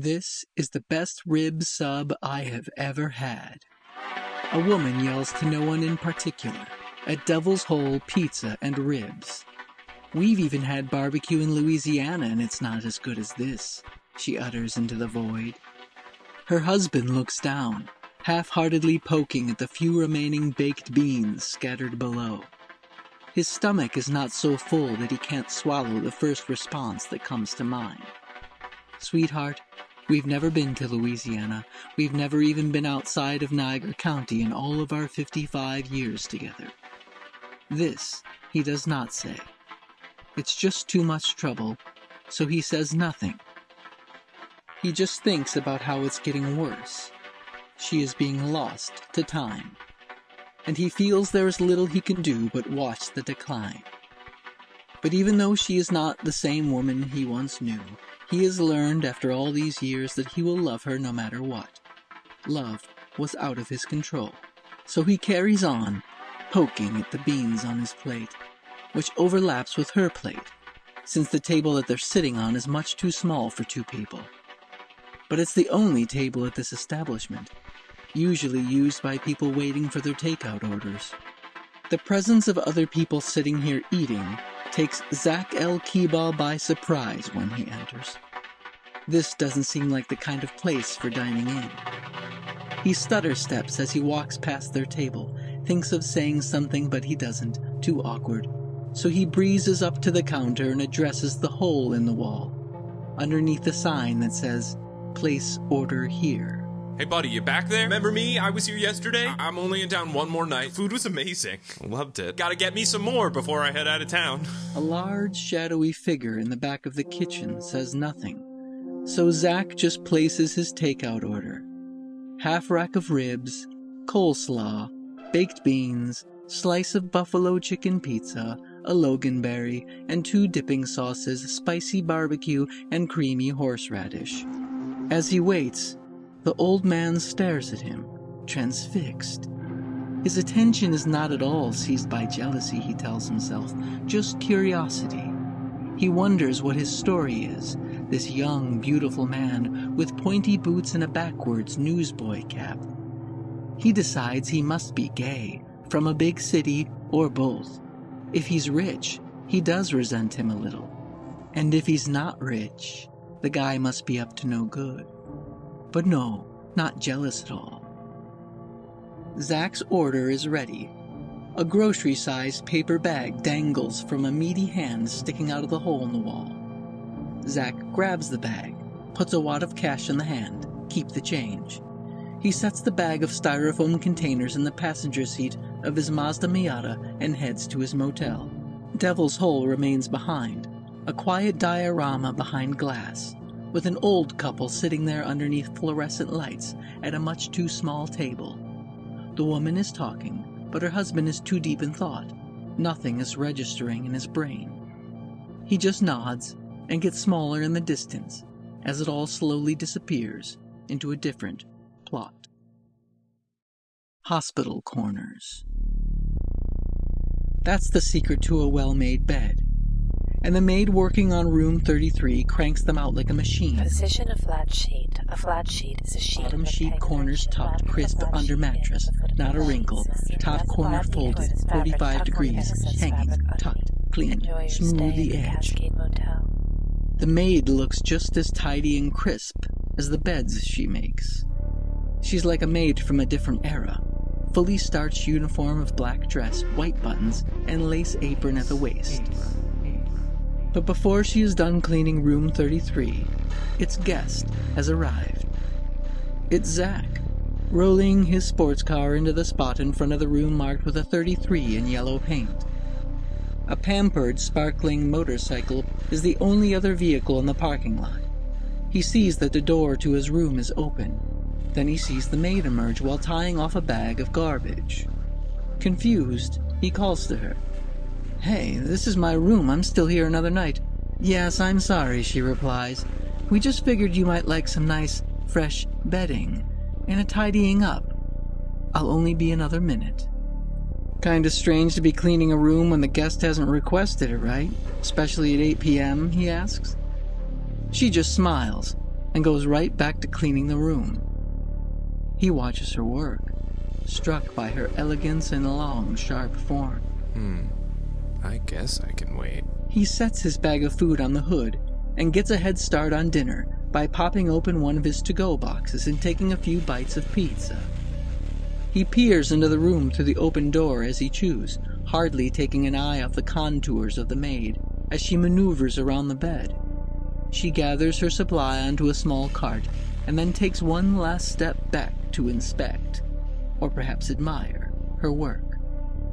This is the best rib sub I have ever had. A woman yells to no one in particular at Devil's Hole Pizza and Ribs. We've even had barbecue in Louisiana and it's not as good as this, she utters into the void. Her husband looks down, half heartedly poking at the few remaining baked beans scattered below. His stomach is not so full that he can't swallow the first response that comes to mind. Sweetheart, we've never been to Louisiana. We've never even been outside of Niagara County in all of our 55 years together. This he does not say. It's just too much trouble, so he says nothing. He just thinks about how it's getting worse. She is being lost to time. And he feels there is little he can do but watch the decline. But even though she is not the same woman he once knew, he has learned after all these years that he will love her no matter what. Love was out of his control. So he carries on, poking at the beans on his plate, which overlaps with her plate, since the table that they're sitting on is much too small for two people. But it's the only table at this establishment, usually used by people waiting for their takeout orders. The presence of other people sitting here eating takes Zach El Kiba by surprise when he enters. This doesn't seem like the kind of place for dining in. He stutter steps as he walks past their table, thinks of saying something, but he doesn't, too awkward. So he breezes up to the counter and addresses the hole in the wall, underneath the sign that says, Place order here. Hey, buddy, you back there? Remember me? I was here yesterday. I- I'm only in town one more night. Food was amazing. Loved it. Gotta get me some more before I head out of town. A large, shadowy figure in the back of the kitchen says nothing. So Zach just places his takeout order half rack of ribs, coleslaw, baked beans, slice of buffalo chicken pizza, a loganberry, and two dipping sauces, spicy barbecue, and creamy horseradish. As he waits, the old man stares at him, transfixed. His attention is not at all seized by jealousy, he tells himself, just curiosity. He wonders what his story is, this young, beautiful man with pointy boots and a backwards newsboy cap. He decides he must be gay, from a big city, or both. If he's rich, he does resent him a little. And if he's not rich, the guy must be up to no good. But no, not jealous at all. Zach's order is ready. A grocery sized paper bag dangles from a meaty hand sticking out of the hole in the wall. Zach grabs the bag, puts a wad of cash in the hand, keep the change. He sets the bag of styrofoam containers in the passenger seat of his Mazda Miata and heads to his motel. Devil's Hole remains behind, a quiet diorama behind glass, with an old couple sitting there underneath fluorescent lights at a much too small table. The woman is talking, but her husband is too deep in thought. Nothing is registering in his brain. He just nods and gets smaller in the distance as it all slowly disappears into a different plot. Hospital corners. That's the secret to a well made bed. And the maid working on room 33 cranks them out like a machine. Position a flat sheet. A flat sheet is a sheet. Bottom sheet corners tucked crisp with a flat under mattress, at the foot of not a wrinkle. Top corner folded, 45 degrees, hanging, tucked, clean, smooth the edge. The maid looks just as tidy and crisp as the beds she makes. She's like a maid from a different era. Fully starched uniform of black dress, white buttons, and lace apron at the waist. But before she is done cleaning room 33, its guest has arrived. It's Zach, rolling his sports car into the spot in front of the room marked with a 33 in yellow paint. A pampered, sparkling motorcycle is the only other vehicle in the parking lot. He sees that the door to his room is open. Then he sees the maid emerge while tying off a bag of garbage. Confused, he calls to her. Hey, this is my room. I'm still here another night. Yes, I'm sorry, she replies. We just figured you might like some nice, fresh bedding and a tidying up. I'll only be another minute. Kinda strange to be cleaning a room when the guest hasn't requested it, right? Especially at 8 p.m., he asks. She just smiles and goes right back to cleaning the room. He watches her work, struck by her elegance and long, sharp form. Hmm. I guess I can wait. He sets his bag of food on the hood and gets a head start on dinner by popping open one of his to go boxes and taking a few bites of pizza. He peers into the room through the open door as he chews, hardly taking an eye off the contours of the maid as she maneuvers around the bed. She gathers her supply onto a small cart and then takes one last step back to inspect, or perhaps admire, her work.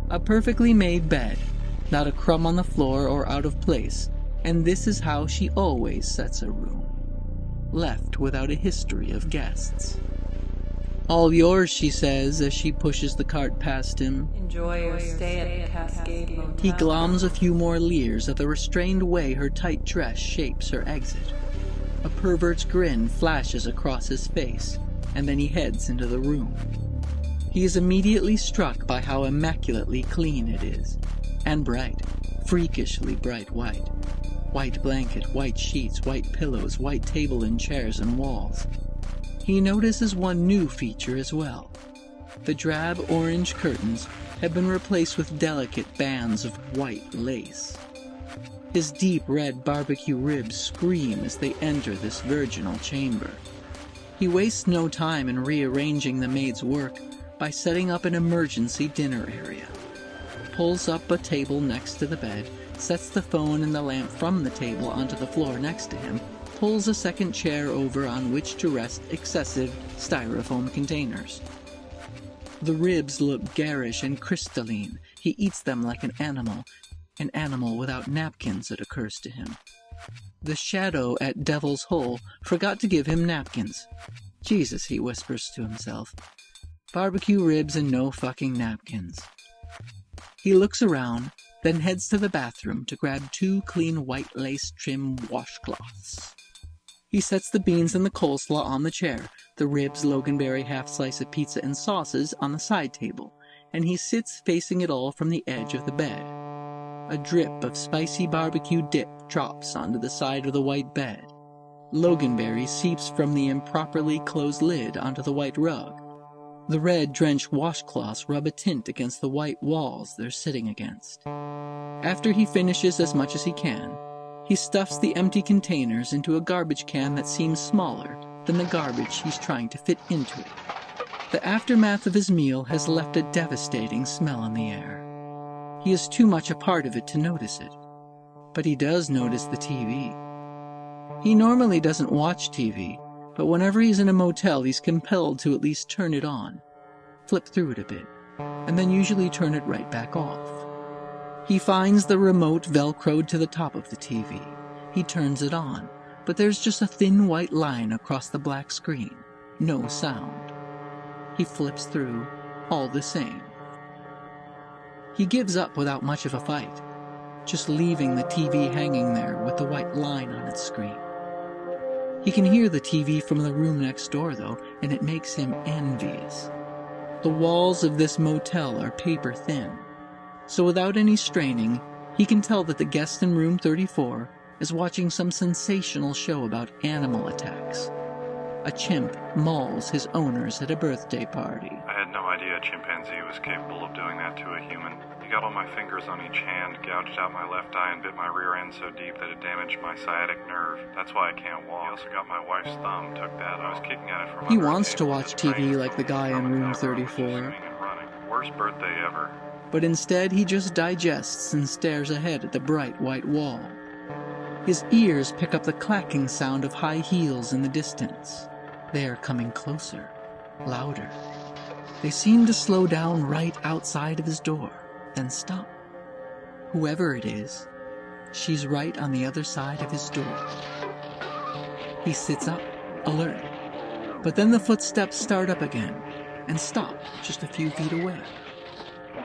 A perfectly made bed, not a crumb on the floor or out of place, and this is how she always sets a room. Left without a history of guests. All yours, she says as she pushes the cart past him. Enjoy your stay at the Cascade Motel. He gloms a few more leers at the restrained way her tight dress shapes her exit. A pervert's grin flashes across his face, and then he heads into the room. He is immediately struck by how immaculately clean it is, and bright, freakishly bright white. White blanket, white sheets, white pillows, white table and chairs and walls. He notices one new feature as well. The drab orange curtains have been replaced with delicate bands of white lace. His deep red barbecue ribs scream as they enter this virginal chamber. He wastes no time in rearranging the maid's work by setting up an emergency dinner area. Pulls up a table next to the bed, sets the phone and the lamp from the table onto the floor next to him, pulls a second chair over on which to rest excessive styrofoam containers. The ribs look garish and crystalline. He eats them like an animal, an animal without napkins, it occurs to him. The shadow at Devil's Hole forgot to give him napkins. Jesus, he whispers to himself. Barbecue ribs and no fucking napkins. He looks around, then heads to the bathroom to grab two clean white lace trim washcloths. He sets the beans and the coleslaw on the chair, the ribs, loganberry, half slice of pizza, and sauces on the side table, and he sits facing it all from the edge of the bed. A drip of spicy barbecue dip drops onto the side of the white bed. Loganberry seeps from the improperly closed lid onto the white rug. The red drenched washcloths rub a tint against the white walls they're sitting against. After he finishes as much as he can, he stuffs the empty containers into a garbage can that seems smaller than the garbage he's trying to fit into it. The aftermath of his meal has left a devastating smell in the air. He is too much a part of it to notice it, but he does notice the TV. He normally doesn't watch TV, but whenever he's in a motel, he's compelled to at least turn it on, flip through it a bit, and then usually turn it right back off. He finds the remote velcroed to the top of the TV. He turns it on, but there's just a thin white line across the black screen. No sound. He flips through, all the same. He gives up without much of a fight, just leaving the TV hanging there with the white line on its screen. He can hear the TV from the room next door, though, and it makes him envious. The walls of this motel are paper thin, so without any straining, he can tell that the guest in room 34 is watching some sensational show about animal attacks. A chimp mauls his owners at a birthday party. I had no idea a chimpanzee was capable of doing that to a human. He got all my fingers on each hand, gouged out my left eye, and bit my rear end so deep that it damaged my sciatic nerve. That's why I can't walk. He also got my wife's thumb, took that. I was kicking at it from He wants to watch TV like the guy in room top where I was 34. swinging and running. Worst birthday ever. but instead he just digests and stares ahead at the bright white wall. His ears pick up the clacking sound of high heels in the distance. They are coming closer, louder. They seem to slow down right outside of his door, then stop. Whoever it is, she's right on the other side of his door. He sits up, alert. But then the footsteps start up again and stop just a few feet away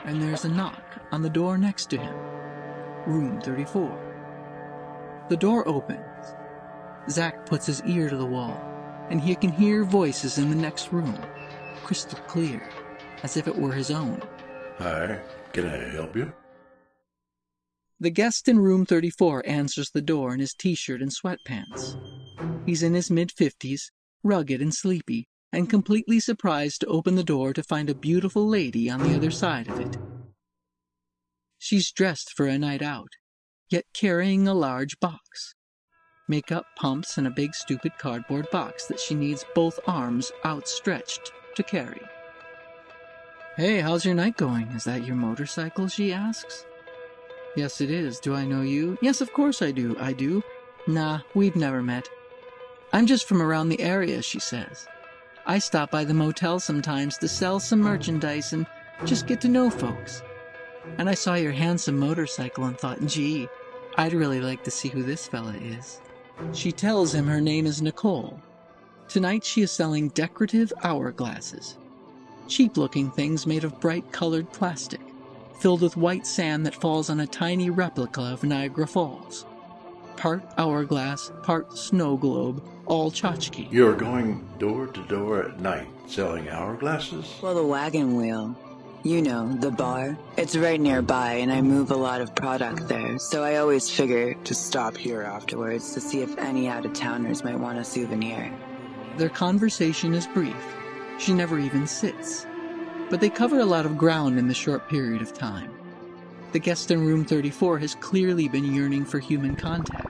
and there's a knock on the door next to him. Room 34. The door opens. Zack puts his ear to the wall, and he can hear voices in the next room, crystal clear, as if it were his own. Hi, can I help you? The guest in room 34 answers the door in his t shirt and sweatpants. He's in his mid 50s, rugged and sleepy, and completely surprised to open the door to find a beautiful lady on the other side of it. She's dressed for a night out, yet carrying a large box. Makeup, pumps, and a big stupid cardboard box that she needs both arms outstretched to carry. Hey, how's your night going? Is that your motorcycle? she asks. Yes, it is. Do I know you? Yes, of course I do. I do. Nah, we've never met. I'm just from around the area, she says. I stop by the motel sometimes to sell some merchandise and just get to know folks. And I saw your handsome motorcycle and thought, gee, I'd really like to see who this fella is. She tells him her name is Nicole. Tonight she is selling decorative hourglasses. Cheap looking things made of bright colored plastic, filled with white sand that falls on a tiny replica of Niagara Falls. Part hourglass, part snow globe, all tchotchke. You're going door to door at night selling hourglasses? Well, the wagon wheel. You know, the bar. It's right nearby, and I move a lot of product there, so I always figure to stop here afterwards to see if any out of towners might want a souvenir. Their conversation is brief. She never even sits. But they cover a lot of ground in the short period of time. The guest in room 34 has clearly been yearning for human contact.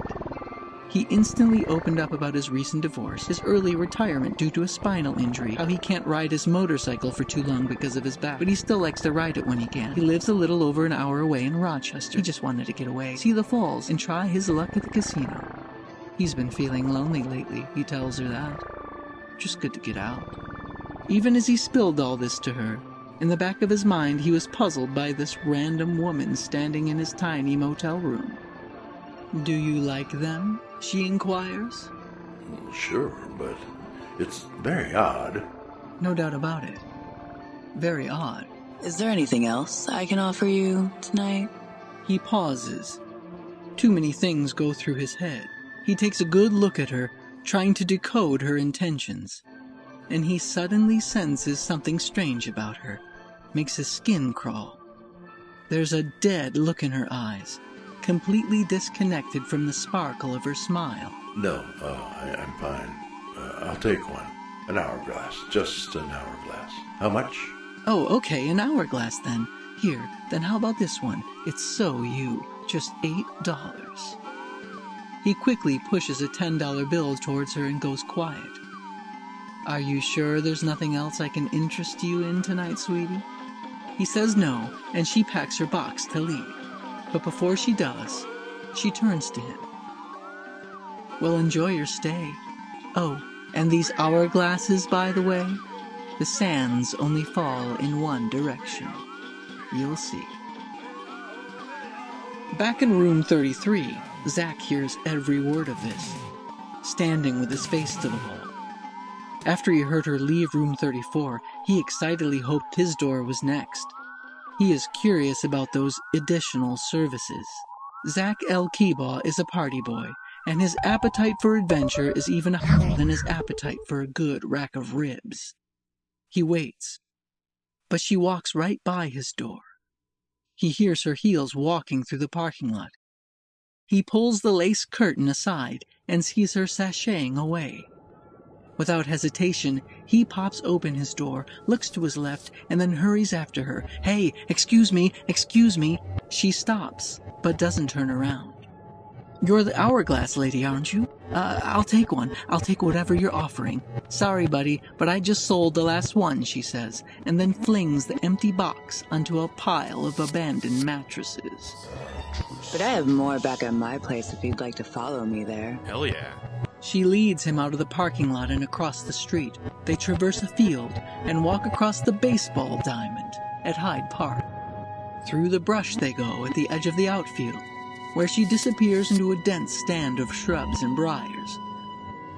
He instantly opened up about his recent divorce, his early retirement due to a spinal injury, how he can't ride his motorcycle for too long because of his back, but he still likes to ride it when he can. He lives a little over an hour away in Rochester. He just wanted to get away, see the falls, and try his luck at the casino. He's been feeling lonely lately, he tells her that. Just good to get out. Even as he spilled all this to her, in the back of his mind he was puzzled by this random woman standing in his tiny motel room. Do you like them? she inquires. Sure, but it's very odd. No doubt about it. Very odd. Is there anything else I can offer you tonight? He pauses. Too many things go through his head. He takes a good look at her, trying to decode her intentions. And he suddenly senses something strange about her, makes his skin crawl. There's a dead look in her eyes, completely disconnected from the sparkle of her smile. No, uh, I, I'm fine. Uh, I'll take one. An hourglass. Just an hourglass. How much? Oh, okay, an hourglass then. Here, then how about this one? It's so you. Just eight dollars. He quickly pushes a ten dollar bill towards her and goes quiet. Are you sure there's nothing else I can interest you in tonight, sweetie? He says no, and she packs her box to leave. But before she does, she turns to him. Well, enjoy your stay. Oh, and these hourglasses, by the way, the sands only fall in one direction. You'll see. Back in room 33, Zack hears every word of this, standing with his face to the wall. After he heard her leave room 34, he excitedly hoped his door was next. He is curious about those additional services. Zack L. Keebaugh is a party boy, and his appetite for adventure is even higher than his appetite for a good rack of ribs. He waits, but she walks right by his door. He hears her heels walking through the parking lot. He pulls the lace curtain aside and sees her sashaying away. Without hesitation, he pops open his door, looks to his left, and then hurries after her. Hey, excuse me, excuse me. She stops, but doesn't turn around. You're the hourglass lady, aren't you? Uh, I'll take one. I'll take whatever you're offering. Sorry, buddy, but I just sold the last one, she says, and then flings the empty box onto a pile of abandoned mattresses. But I have more back at my place if you'd like to follow me there. Hell yeah. She leads him out of the parking lot and across the street. They traverse a field and walk across the baseball diamond at Hyde Park. Through the brush they go at the edge of the outfield, where she disappears into a dense stand of shrubs and briars.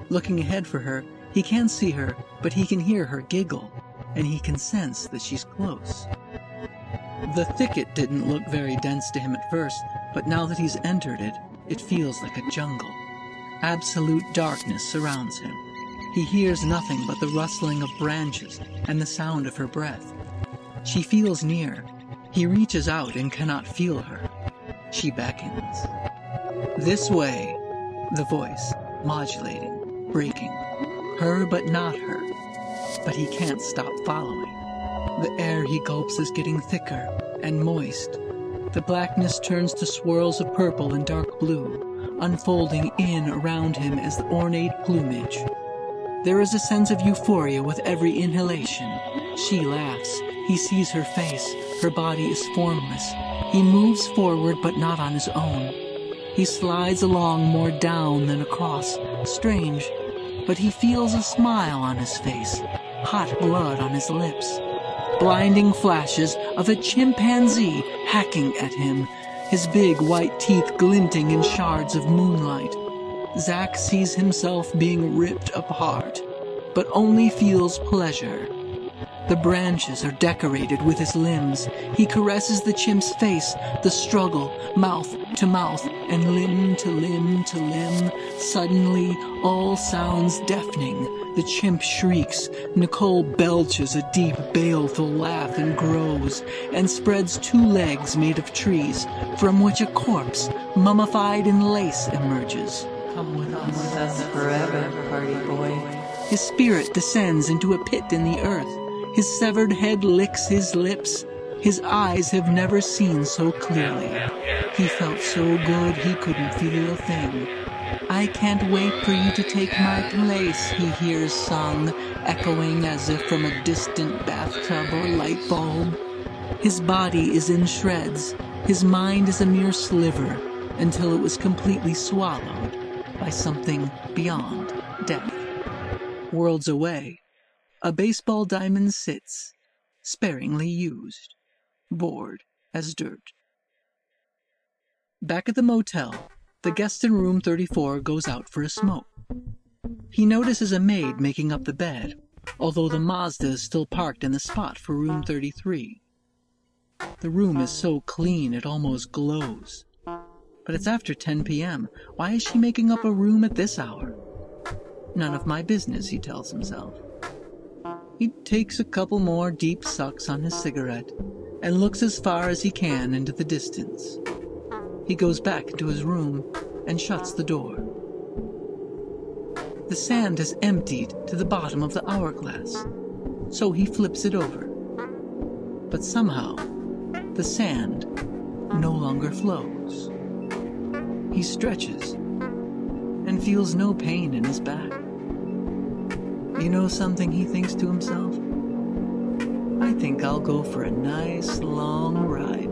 Looking ahead for her, he can't see her, but he can hear her giggle, and he can sense that she's close. The thicket didn't look very dense to him at first, but now that he's entered it, it feels like a jungle. Absolute darkness surrounds him. He hears nothing but the rustling of branches and the sound of her breath. She feels near. He reaches out and cannot feel her. She beckons. This way, the voice, modulating. breaking. Her, but not her. But he can't stop following. The air he gulps is getting thicker and moist. The blackness turns to swirls of purple and dark blue, unfolding in around him as the ornate plumage. There is a sense of euphoria with every inhalation. She laughs. He sees her face. Her body is formless. He moves forward, but not on his own. He slides along more down than across. Strange, but he feels a smile on his face, hot blood on his lips. Blinding flashes of a chimpanzee hacking at him, his big white teeth glinting in shards of moonlight. Zack sees himself being ripped apart, but only feels pleasure. The branches are decorated with his limbs. He caresses the chimp's face, the struggle, mouth to mouth, and limb to limb to limb. Suddenly, all sounds deafening. The chimp shrieks. Nicole belches a deep, baleful laugh and grows, and spreads two legs made of trees, from which a corpse, mummified in lace, emerges. Come with us, with us forever, party boy. His spirit descends into a pit in the earth. His severed head licks his lips. His eyes have never seen so clearly. He felt so good he couldn't feel a thing. I can't wait for you to take my place, he hears sung, echoing as if from a distant bathtub or light bulb. His body is in shreds. His mind is a mere sliver until it was completely swallowed by something beyond death. Worlds away, a baseball diamond sits, sparingly used, bored as dirt. Back at the motel, the guest in room 34 goes out for a smoke. He notices a maid making up the bed, although the Mazda is still parked in the spot for room 33. The room is so clean it almost glows. But it's after 10 p.m. Why is she making up a room at this hour? None of my business, he tells himself. He takes a couple more deep sucks on his cigarette and looks as far as he can into the distance. He goes back into his room and shuts the door. The sand has emptied to the bottom of the hourglass, so he flips it over. But somehow, the sand no longer flows. He stretches and feels no pain in his back. You know something, he thinks to himself? I think I'll go for a nice long ride.